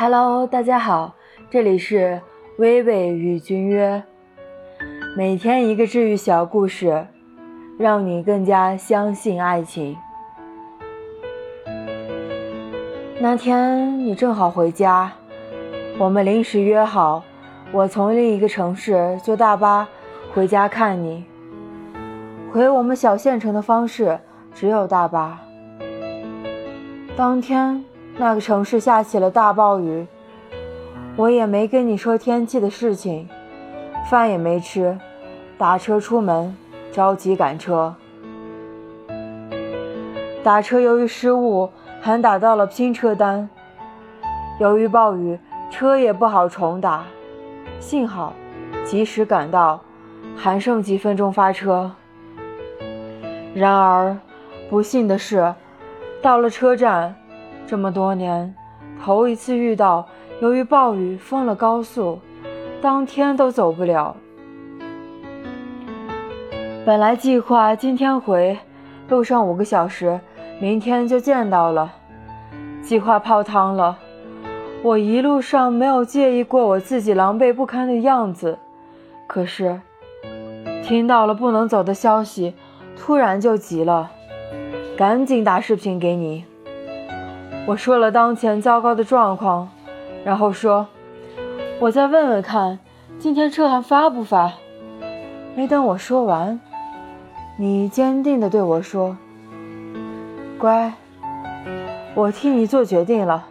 Hello，大家好，这里是微微与君约，每天一个治愈小故事，让你更加相信爱情。那天你正好回家，我们临时约好，我从另一个城市坐大巴回家看你。回我们小县城的方式只有大巴。当天。那个城市下起了大暴雨，我也没跟你说天气的事情，饭也没吃，打车出门，着急赶车。打车由于失误，还打到了拼车单。由于暴雨，车也不好重打，幸好及时赶到，还剩几分钟发车。然而，不幸的是，到了车站。这么多年，头一次遇到由于暴雨封了高速，当天都走不了。本来计划今天回，路上五个小时，明天就见到了，计划泡汤了。我一路上没有介意过我自己狼狈不堪的样子，可是听到了不能走的消息，突然就急了，赶紧打视频给你。我说了当前糟糕的状况，然后说，我再问问看，今天车还发不发？没等我说完，你坚定地对我说：“乖，我替你做决定了，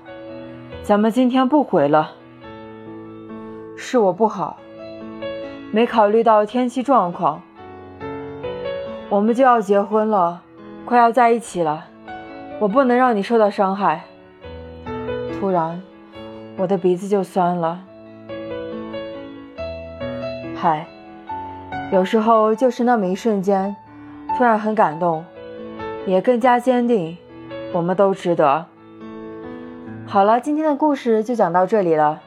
咱们今天不回了。是我不好，没考虑到天气状况。我们就要结婚了，快要在一起了。”我不能让你受到伤害。突然，我的鼻子就酸了。嗨，有时候就是那么一瞬间，突然很感动，也更加坚定，我们都值得。好了，今天的故事就讲到这里了。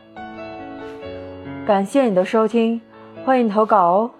感谢你的收听，欢迎投稿哦。